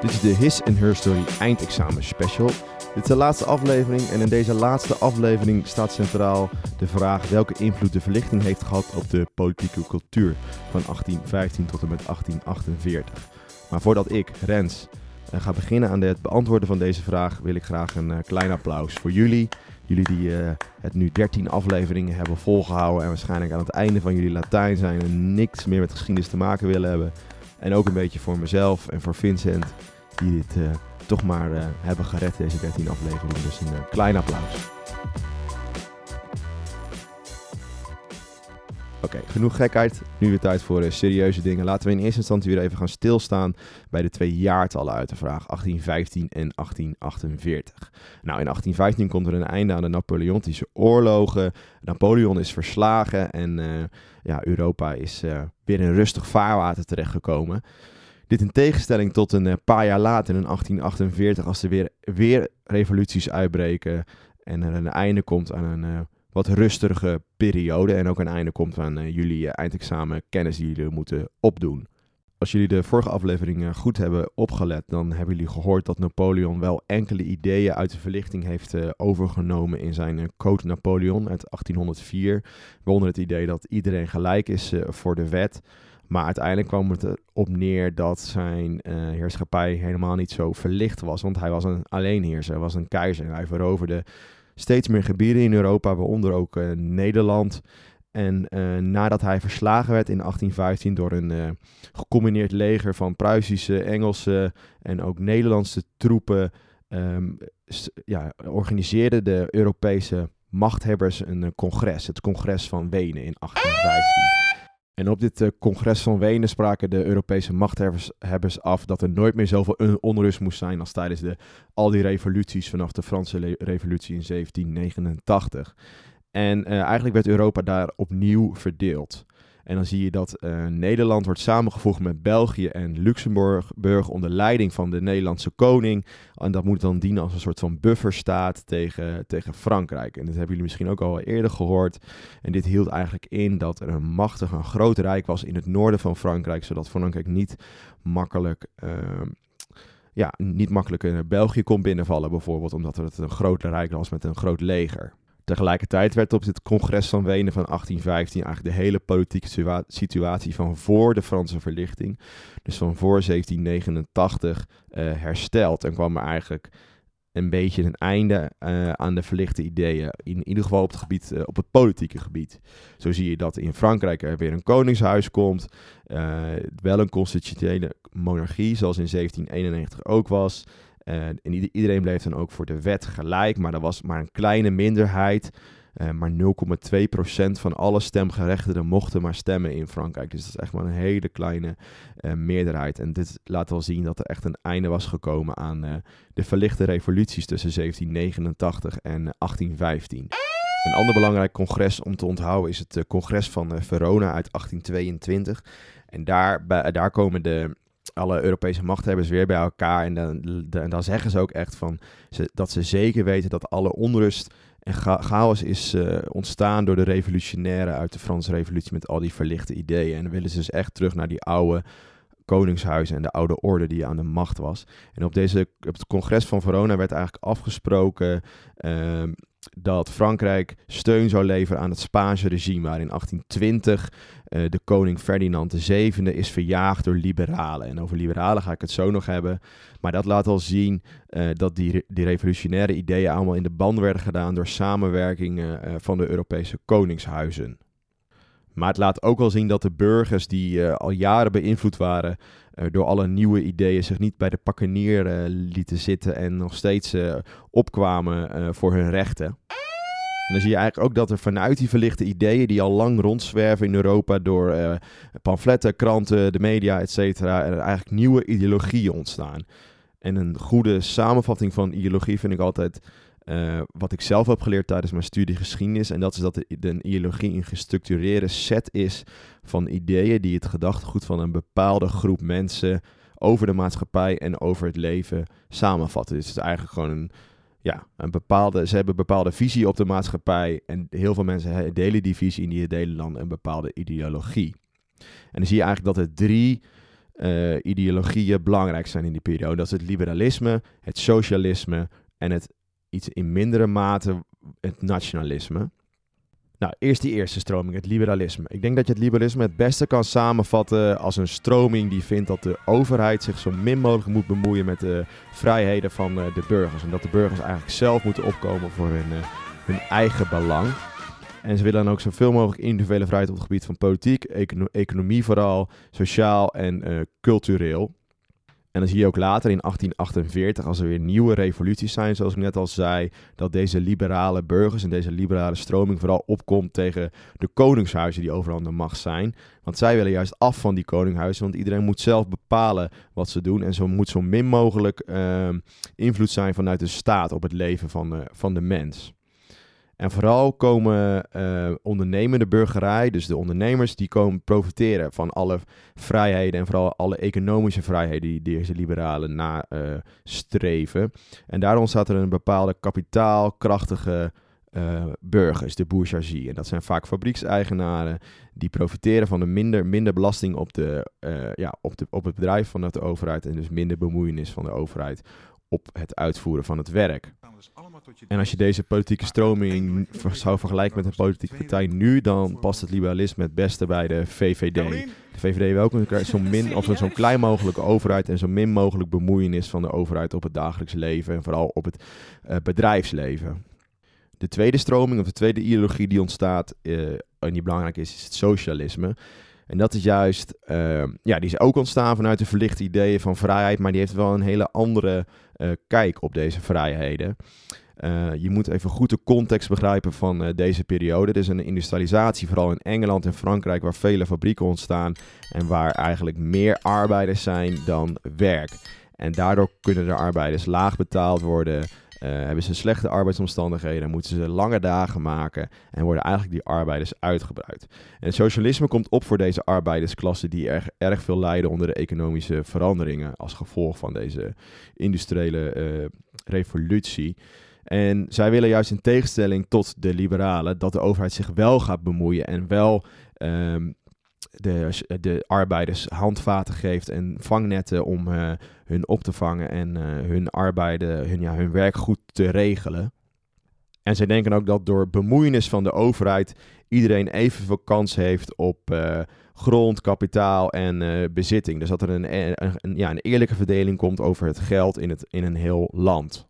Dit is de His and Her Story eindexamen special. Dit is de laatste aflevering en in deze laatste aflevering staat centraal de vraag welke invloed de verlichting heeft gehad op de politieke cultuur van 1815 tot en met 1848. Maar voordat ik, Rens, eh, ga beginnen aan het beantwoorden van deze vraag, wil ik graag een uh, klein applaus voor jullie. Jullie die uh, het nu 13 afleveringen hebben volgehouden en waarschijnlijk aan het einde van jullie Latijn zijn en niks meer met geschiedenis te maken willen hebben. En ook een beetje voor mezelf en voor Vincent, die dit uh, toch maar uh, hebben gered, deze 13 afleveringen. Dus een uh, klein applaus. Oké, genoeg gekheid. Nu weer tijd voor serieuze dingen. Laten we in eerste instantie weer even gaan stilstaan bij de twee jaartallen uit de vraag 1815 en 1848. Nou, in 1815 komt er een einde aan de Napoleontische oorlogen. Napoleon is verslagen en ja, Europa is uh, weer in rustig vaarwater terechtgekomen. Dit in tegenstelling tot een paar jaar later, in 1848, als er weer, weer revoluties uitbreken en er een einde komt aan een wat rustige periode en ook een einde komt aan jullie eindexamen kennis die jullie moeten opdoen. Als jullie de vorige aflevering goed hebben opgelet, dan hebben jullie gehoord dat Napoleon wel enkele ideeën uit de verlichting heeft overgenomen in zijn Code Napoleon uit 1804. Waaronder het idee dat iedereen gelijk is voor de wet. Maar uiteindelijk kwam het erop neer dat zijn heerschappij helemaal niet zo verlicht was. Want hij was een alleenheerser, was een keizer. En hij veroverde steeds meer gebieden in Europa, waaronder ook Nederland. En uh, nadat hij verslagen werd in 1815 door een uh, gecombineerd leger van Pruisische, Engelse en ook Nederlandse troepen, um, ja, organiseerden de Europese machthebbers een congres, het congres van Wenen in 1815. En op dit congres van Wenen spraken de Europese machthebbers af dat er nooit meer zoveel onrust moest zijn als tijdens de, al die revoluties vanaf de Franse revolutie in 1789. En uh, eigenlijk werd Europa daar opnieuw verdeeld. En dan zie je dat uh, Nederland wordt samengevoegd met België en Luxemburg onder leiding van de Nederlandse koning. En dat moet dan dienen als een soort van bufferstaat tegen, tegen Frankrijk. En dat hebben jullie misschien ook al eerder gehoord. En dit hield eigenlijk in dat er een machtig, een groot rijk was in het noorden van Frankrijk, zodat Frankrijk niet makkelijk... Uh, ja, niet makkelijk in België kon binnenvallen, bijvoorbeeld, omdat het een groot rijk was met een groot leger. Tegelijkertijd werd op dit congres van Wenen van 1815 eigenlijk de hele politieke situatie van voor de Franse verlichting, dus van voor 1789, uh, hersteld. En kwam er eigenlijk een beetje een einde uh, aan de verlichte ideeën. In ieder geval op het, gebied, uh, op het politieke gebied. Zo zie je dat in Frankrijk er weer een koningshuis komt. Wel een constitutionele monarchie, zoals in 1791 ook was. Uh, en iedereen bleef dan ook voor de wet gelijk, maar er was maar een kleine minderheid. Uh, maar 0,2% van alle stemgerechtigden mochten maar stemmen in Frankrijk. Dus dat is echt maar een hele kleine uh, meerderheid. En dit laat wel zien dat er echt een einde was gekomen aan de verlichte revoluties tussen 1789 en 1815. Een ander belangrijk congres om te onthouden is het congres van Verona uit 1822. En daar, daar komen de alle Europese machthebbers weer bij elkaar. En dan, dan, zeggen ze ook echt van ze, dat ze zeker weten dat alle onrust en chaos is uh, ontstaan door de revolutionairen uit de Franse revolutie met al die verlichte ideeën. En dan willen ze dus echt terug naar die oude koningshuizen en de oude orde die aan de macht was. En op, deze, op het congres van Verona werd eigenlijk afgesproken uh, dat Frankrijk steun zou leveren aan het Spaanse regime, waar in 1820 uh, de koning Ferdinand VII is verjaagd door liberalen. En over liberalen ga ik het zo nog hebben. Maar dat laat al zien uh, dat die, die revolutionaire ideeën allemaal in de band werden gedaan door samenwerking uh, van de Europese koningshuizen. Maar het laat ook wel zien dat de burgers die al jaren beïnvloed waren door alle nieuwe ideeën zich niet bij de pakkenier lieten zitten en nog steeds opkwamen voor hun rechten. En dan zie je eigenlijk ook dat er vanuit die verlichte ideeën die al lang rondzwerven in Europa door uh, pamfletten, kranten, de media, et cetera, er eigenlijk nieuwe ideologieën ontstaan. En een goede samenvatting van ideologie vind ik altijd uh, wat ik zelf heb geleerd tijdens mijn studie geschiedenis. En dat is dat de, de ideologie een gestructureerde set is van ideeën die het gedachtegoed van een bepaalde groep mensen over de maatschappij en over het leven samenvatten. Dus het is eigenlijk gewoon een, ja, een bepaalde, ze hebben een bepaalde visie op de maatschappij. En heel veel mensen delen die visie en die delen dan een bepaalde ideologie. En dan zie je eigenlijk dat er drie uh, ideologieën belangrijk zijn in die periode. Dat is het liberalisme, het socialisme en het iets in mindere mate het nationalisme. Nou, eerst die eerste stroming, het liberalisme. Ik denk dat je het liberalisme het beste kan samenvatten als een stroming die vindt dat de overheid zich zo min mogelijk moet bemoeien met de vrijheden van uh, de burgers. En dat de burgers eigenlijk zelf moeten opkomen voor hun, uh, hun eigen belang. En ze willen dan ook zoveel mogelijk individuele vrijheid op het gebied van politiek, econo economie vooral, sociaal en uh, cultureel. En dan zie je ook later in 1848, als er weer nieuwe revoluties zijn, zoals ik net al zei, dat deze liberale burgers en deze liberale stroming vooral opkomt tegen de koningshuizen die overal aan de macht zijn. Want zij willen juist af van die koningshuizen, want iedereen moet zelf bepalen wat ze doen. En zo moet zo min mogelijk uh, invloed zijn vanuit de staat op het leven van de, van de mens. En vooral komen uh, ondernemende burgerij, dus de ondernemers, die komen profiteren van alle vrijheden en vooral alle economische vrijheden die deze liberalen nastreven. Uh, en daarom ontstaat er een bepaalde kapitaalkrachtige uh, burgers, de bourgeoisie. En dat zijn vaak fabriekseigenaren die profiteren van de minder, minder belasting op, de, ja, op, de, op het bedrijf van de overheid en dus minder bemoeienis van de overheid op het uitvoeren van het werk. En als je deze politieke stroming zou vergelijken met een politieke partij nu, dan past het liberalisme het beste bij de VVD. De VVD wil ook zo min of zo klein mogelijke overheid en zo min mogelijk bemoeienis van de overheid op het dagelijks leven en vooral op het uh, bedrijfsleven. De tweede stroming of de tweede ideologie die ontstaat uh, en die belangrijk is, is het socialisme. En dat is juist, uh, ja, die is ook ontstaan vanuit de verlichte ideeën van vrijheid, maar die heeft wel een hele andere kijk op deze vrijheden. Uh, je moet even goed de context begrijpen van uh, deze periode. Er is een industrialisatie, vooral in Engeland en Frankrijk, waar vele fabrieken ontstaan en waar eigenlijk meer arbeiders zijn dan werk. En daardoor kunnen de arbeiders laag betaald worden, uh, hebben ze slechte arbeidsomstandigheden, moeten ze lange dagen maken en worden eigenlijk die arbeiders uitgebruid. En socialisme komt op voor deze arbeidersklasse die erg, erg veel lijden onder de economische veranderingen als gevolg van deze industriële revolutie. En zij willen juist in tegenstelling tot de liberalen dat de overheid zich wel gaat bemoeien en wel um, de, de arbeiders handvaten geeft en vangnetten om uh, hun op te vangen en uh, hun arbeiden, hun, ja, hun werk goed te regelen. En zij denken ook dat door bemoeienis van de overheid iedereen evenveel kans heeft op uh, grond, kapitaal en bezitting. Dus dat er een, een, een, ja, een eerlijke verdeling komt over het geld in, het, in een heel land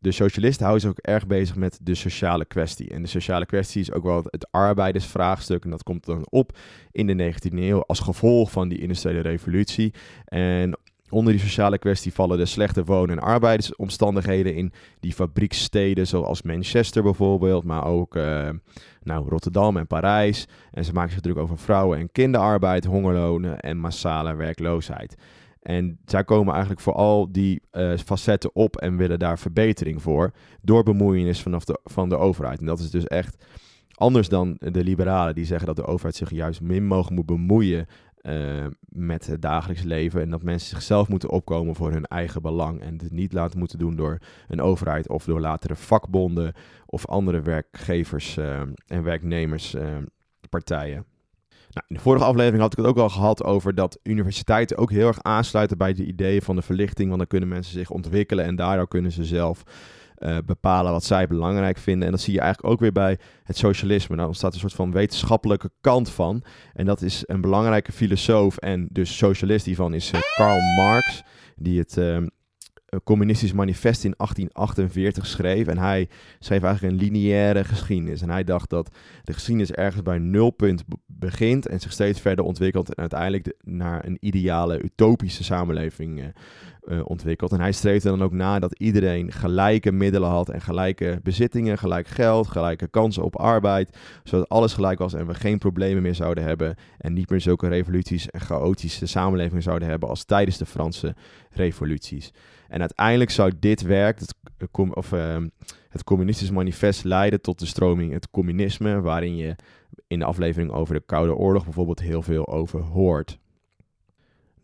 de socialisten houden zich ook erg bezig met de sociale kwestie. En de sociale kwestie is ook wel het arbeidersvraagstuk. En dat komt dan op in de 19e eeuw als gevolg van die industriële revolutie. En onder die sociale kwestie vallen de slechte wonen- en arbeidsomstandigheden in die fabrieksteden, zoals Manchester bijvoorbeeld, maar ook uh, nou, Rotterdam en Parijs. En ze maken zich druk over vrouwen- en kinderarbeid, hongerlonen en massale werkloosheid. En zij komen eigenlijk voor al die uh, facetten op en willen daar verbetering voor. Door bemoeienis vanaf de, van de overheid. En dat is dus echt anders dan de liberalen die zeggen dat de overheid zich juist min mogelijk moet bemoeien uh, met het dagelijks leven. En dat mensen zichzelf moeten opkomen voor hun eigen belang. En het niet laten moeten doen door een overheid of door latere vakbonden of andere werkgevers uh, en werknemerspartijen. Nou, in de vorige aflevering had ik het ook al gehad over dat universiteiten ook heel erg aansluiten bij de ideeën van de verlichting. Want dan kunnen mensen zich ontwikkelen en daardoor kunnen ze zelf uh, bepalen wat zij belangrijk vinden. En dat zie je eigenlijk ook weer bij het socialisme. Daar ontstaat een soort van wetenschappelijke kant van. En dat is een belangrijke filosoof en dus socialist hiervan is uh, Karl Marx. Die het uh, communistisch manifest in 1848 schreef. En hij schreef eigenlijk een lineaire geschiedenis. En hij dacht dat de geschiedenis ergens bij nulpunt begint en zich steeds verder ontwikkelt en uiteindelijk de, naar een ideale, utopische samenleving uh, ontwikkelt. En hij streefde dan ook na dat iedereen gelijke middelen had en gelijke bezittingen, gelijk geld, gelijke kansen op arbeid, zodat alles gelijk was en we geen problemen meer zouden hebben en niet meer zulke revoluties en chaotische samenlevingen zouden hebben als tijdens de Franse revoluties. En uiteindelijk zou dit werk, het, of, uh, het communistisch manifest, leiden tot de stroming het communisme, waarin je in de aflevering over de Koude Oorlog bijvoorbeeld heel veel over hoort.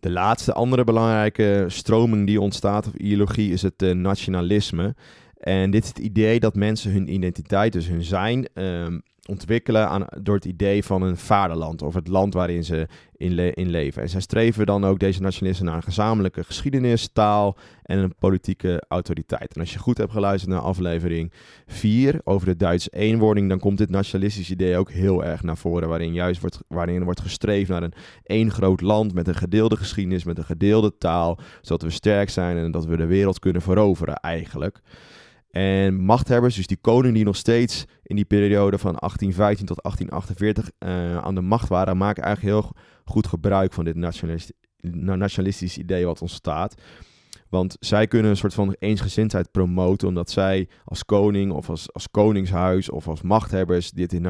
De laatste andere belangrijke stroming die ontstaat, of ideologie, is het uh, nationalisme. En dit is het idee dat mensen hun identiteit, dus hun zijn, um, ontwikkelen aan, door het idee van een vaderland of het land waarin ze in, in leven. En zij streven dan ook deze nationalisten naar een gezamenlijke geschiedenis, taal en een politieke autoriteit. En als je goed hebt geluisterd naar aflevering 4 over de Duitse eenwording, dan komt dit nationalistische idee ook heel erg naar voren, waarin juist wordt, waarin wordt gestreefd naar een één groot land met een gedeelde geschiedenis, met een gedeelde taal, zodat we sterk zijn en dat we de wereld kunnen veroveren eigenlijk. En machthebbers, dus die koning die nog steeds in die periode van 1815 tot 1848 uh, aan de macht waren, maken eigenlijk heel goed gebruik van dit nationalistisch, nationalistisch idee wat ontstaat. Want zij kunnen een soort van eensgezindheid promoten, omdat zij als koning of als, als koningshuis of als machthebbers dit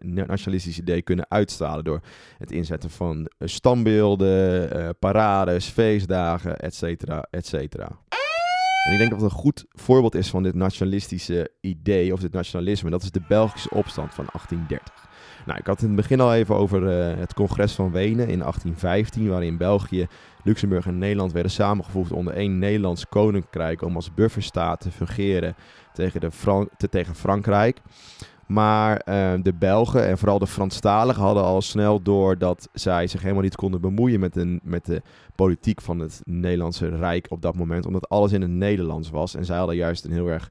nationalistisch idee kunnen uitstralen door het inzetten van standbeelden, uh, parades, feestdagen, et cetera, et cetera. En ik denk dat het een goed voorbeeld is van dit nationalistische idee of dit nationalisme. Dat is de Belgische opstand van 1830. Nou, ik had het in het begin al even over uh, het congres van Wenen in 1815, waarin België, Luxemburg en Nederland werden samengevoegd onder één Nederlands koninkrijk om als bufferstaat te fungeren tegen, de tegen Frankrijk. Maar uh, de Belgen en vooral de Franstaligen hadden al snel door dat zij zich helemaal niet konden bemoeien met, een, met de politiek van het Nederlandse Rijk op dat moment. Omdat alles in het Nederlands was. En zij hadden juist een heel erg,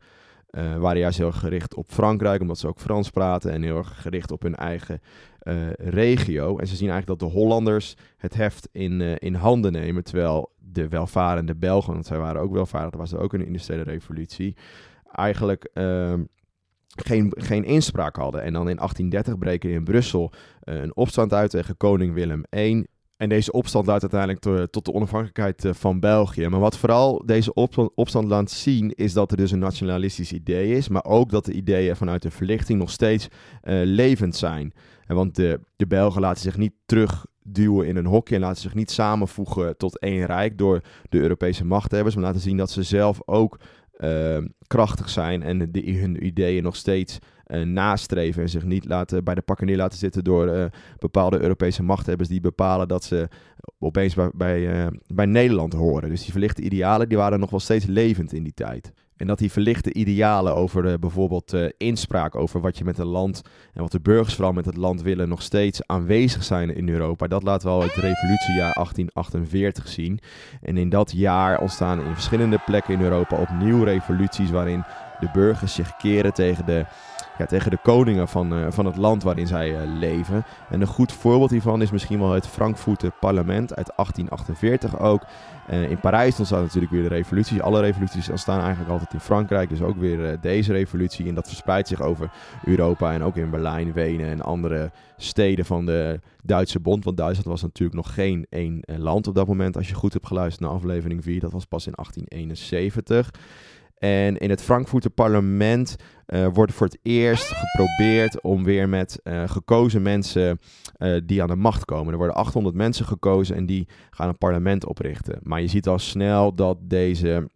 uh, waren juist heel erg gericht op Frankrijk, omdat ze ook Frans praten. En heel erg gericht op hun eigen uh, regio. En ze zien eigenlijk dat de Hollanders het heft in, in handen nemen. Terwijl de welvarende Belgen, want zij waren ook welvarend, was ook een industriële revolutie. Eigenlijk ehm, geen, geen inspraak hadden. En dan in 1830 breken in Brussel uh, een opstand uit tegen koning Willem I. En deze opstand leidt uiteindelijk to, tot de onafhankelijkheid uh, van België. Maar wat vooral deze opstand, laat zien, is dat er dus een nationalistisch idee is. Maar ook dat de ideeën vanuit de verlichting nog steeds uh, levend zijn. En want de, de Belgen laten zich niet terugduwen in een hokje en laten zich niet samenvoegen tot één rijk door de Europese machthebbers. Maar laten zien dat ze zelf ook uh, krachtig zijn en de, hun ideeën nog steeds uh, nastreven en zich niet laten, bij de pakken neer laten zitten door uh, bepaalde Europese machthebbers die bepalen dat ze opeens bij, bij, bij Nederland horen. Dus die verlichte idealen die waren nog wel steeds levend in die tijd. En dat die verlichte idealen over uh, bijvoorbeeld uh, inspraak over wat je met een land en wat de burgers vooral met het land willen nog steeds aanwezig zijn in Europa. Dat laat wel het revolutiejaar 1848 zien. En in dat jaar ontstaan in verschillende plekken in Europa opnieuw revoluties waarin de burgers zich keren tegen de tegen de koningen van, uh, van het land waarin zij uh, leven. En een goed voorbeeld hiervan is misschien wel het Frankfurter parlement uit 1848 ook. Uh, in Parijs ontstaat natuurlijk weer de revolutie. Alle revoluties ontstaan eigenlijk altijd in Frankrijk. Dus ook weer deze revolutie. En dat verspreidt zich over Europa en ook in Berlijn, Wenen en andere steden van de Duitse Bond. Want Duitsland was natuurlijk nog geen één land op dat moment. Als je goed hebt geluisterd naar aflevering 4, dat was pas in 1871. En in het Frankfurter parlement uh, wordt voor het eerst geprobeerd om weer met uh, gekozen mensen uh, die aan de macht komen. Er worden 800 mensen gekozen en die gaan een parlement oprichten. Maar je ziet al snel dat deze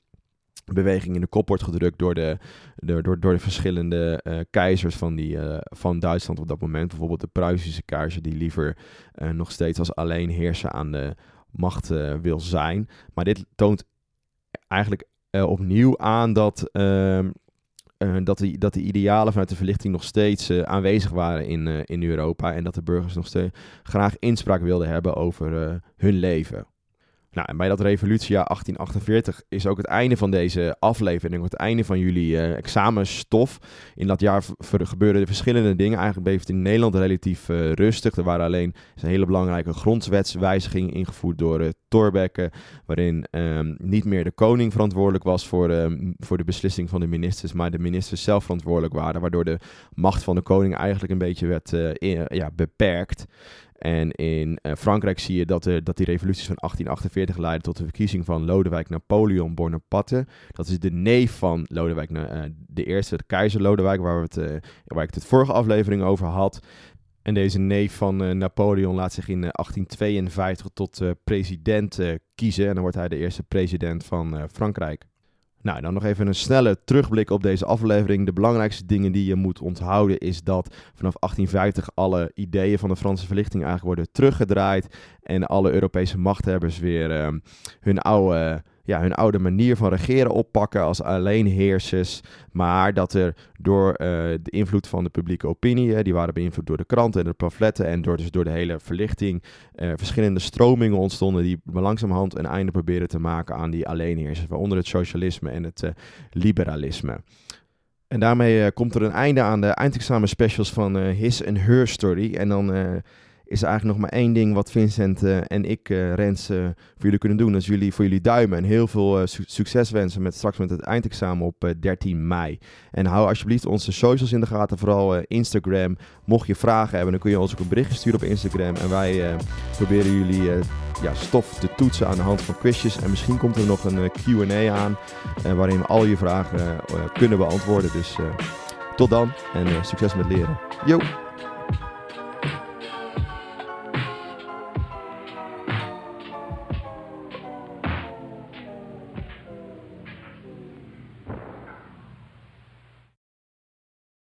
beweging in de kop wordt gedrukt door de, de door, door de verschillende keizers van, die, van Duitsland op dat moment. Bijvoorbeeld de Pruisische keizer die liever nog steeds als alleenheerser aan de macht wil zijn. Maar dit toont eigenlijk opnieuw aan dat, uh, uh, dat, de, dat de idealen vanuit de verlichting nog steeds uh, aanwezig waren in, in Europa. En dat de burgers nog steeds graag inspraak wilden hebben over hun leven. Nou, en bij dat revolutiejaar 1848 is ook het einde van deze aflevering, het einde van jullie uh, examenstof. In dat jaar gebeurden er verschillende dingen. Eigenlijk bleef het in Nederland relatief uh, rustig. Er waren alleen een hele belangrijke grondwetswijzigingen ingevoerd door uh, Thorbecke, waarin um, niet meer de koning verantwoordelijk was voor, um, voor de beslissing van de ministers, maar de ministers zelf verantwoordelijk waren, waardoor de macht van de koning eigenlijk een beetje werd ja, beperkt. En in uh, Frankrijk zie je dat, de, dat die revoluties van 1848 leiden tot de verkiezing van Lodewijk Napoleon Bonaparte. Dat is de neef van Lodewijk, uh, de eerste, de keizer Lodewijk, waar, we het, uh, waar ik het vorige aflevering over had. En deze neef van Napoleon laat zich in 1852 tot president kiezen. En dan wordt hij de eerste president van Frankrijk. Nou, dan nog even een snelle terugblik op deze aflevering. De belangrijkste dingen die je moet onthouden is dat vanaf 1850 alle ideeën van de Franse verlichting eigenlijk worden teruggedraaid. En alle Europese machthebbers weer uh, hun oude ja, hun oude manier van regeren oppakken als alleenheersers. Maar dat er door de invloed van de publieke opinie, die waren beïnvloed door de kranten en de pamfletten en door, dus door de hele verlichting, verschillende stromingen ontstonden die langzamerhand een einde proberen te maken aan die alleenheersers. Waaronder het socialisme en het liberalisme. En daarmee komt er een einde aan de eindexamen specials van His en Her Story. En dan is er eigenlijk nog maar één ding wat Vincent uh, en ik, uh, Rens, uh, voor jullie kunnen doen. Dat jullie, voor jullie duimen en heel veel su succes wensen met straks met het eindexamen op 13 mei. En hou alsjeblieft onze socials in de gaten, vooral Instagram. Mocht je vragen hebben, dan kun je ons ook een berichtje sturen op Instagram. En wij proberen jullie ja, stof te toetsen aan de hand van quizjes. En misschien komt er nog een Q&A aan, waarin we al je vragen kunnen beantwoorden. Dus tot dan en succes met leren. Yo!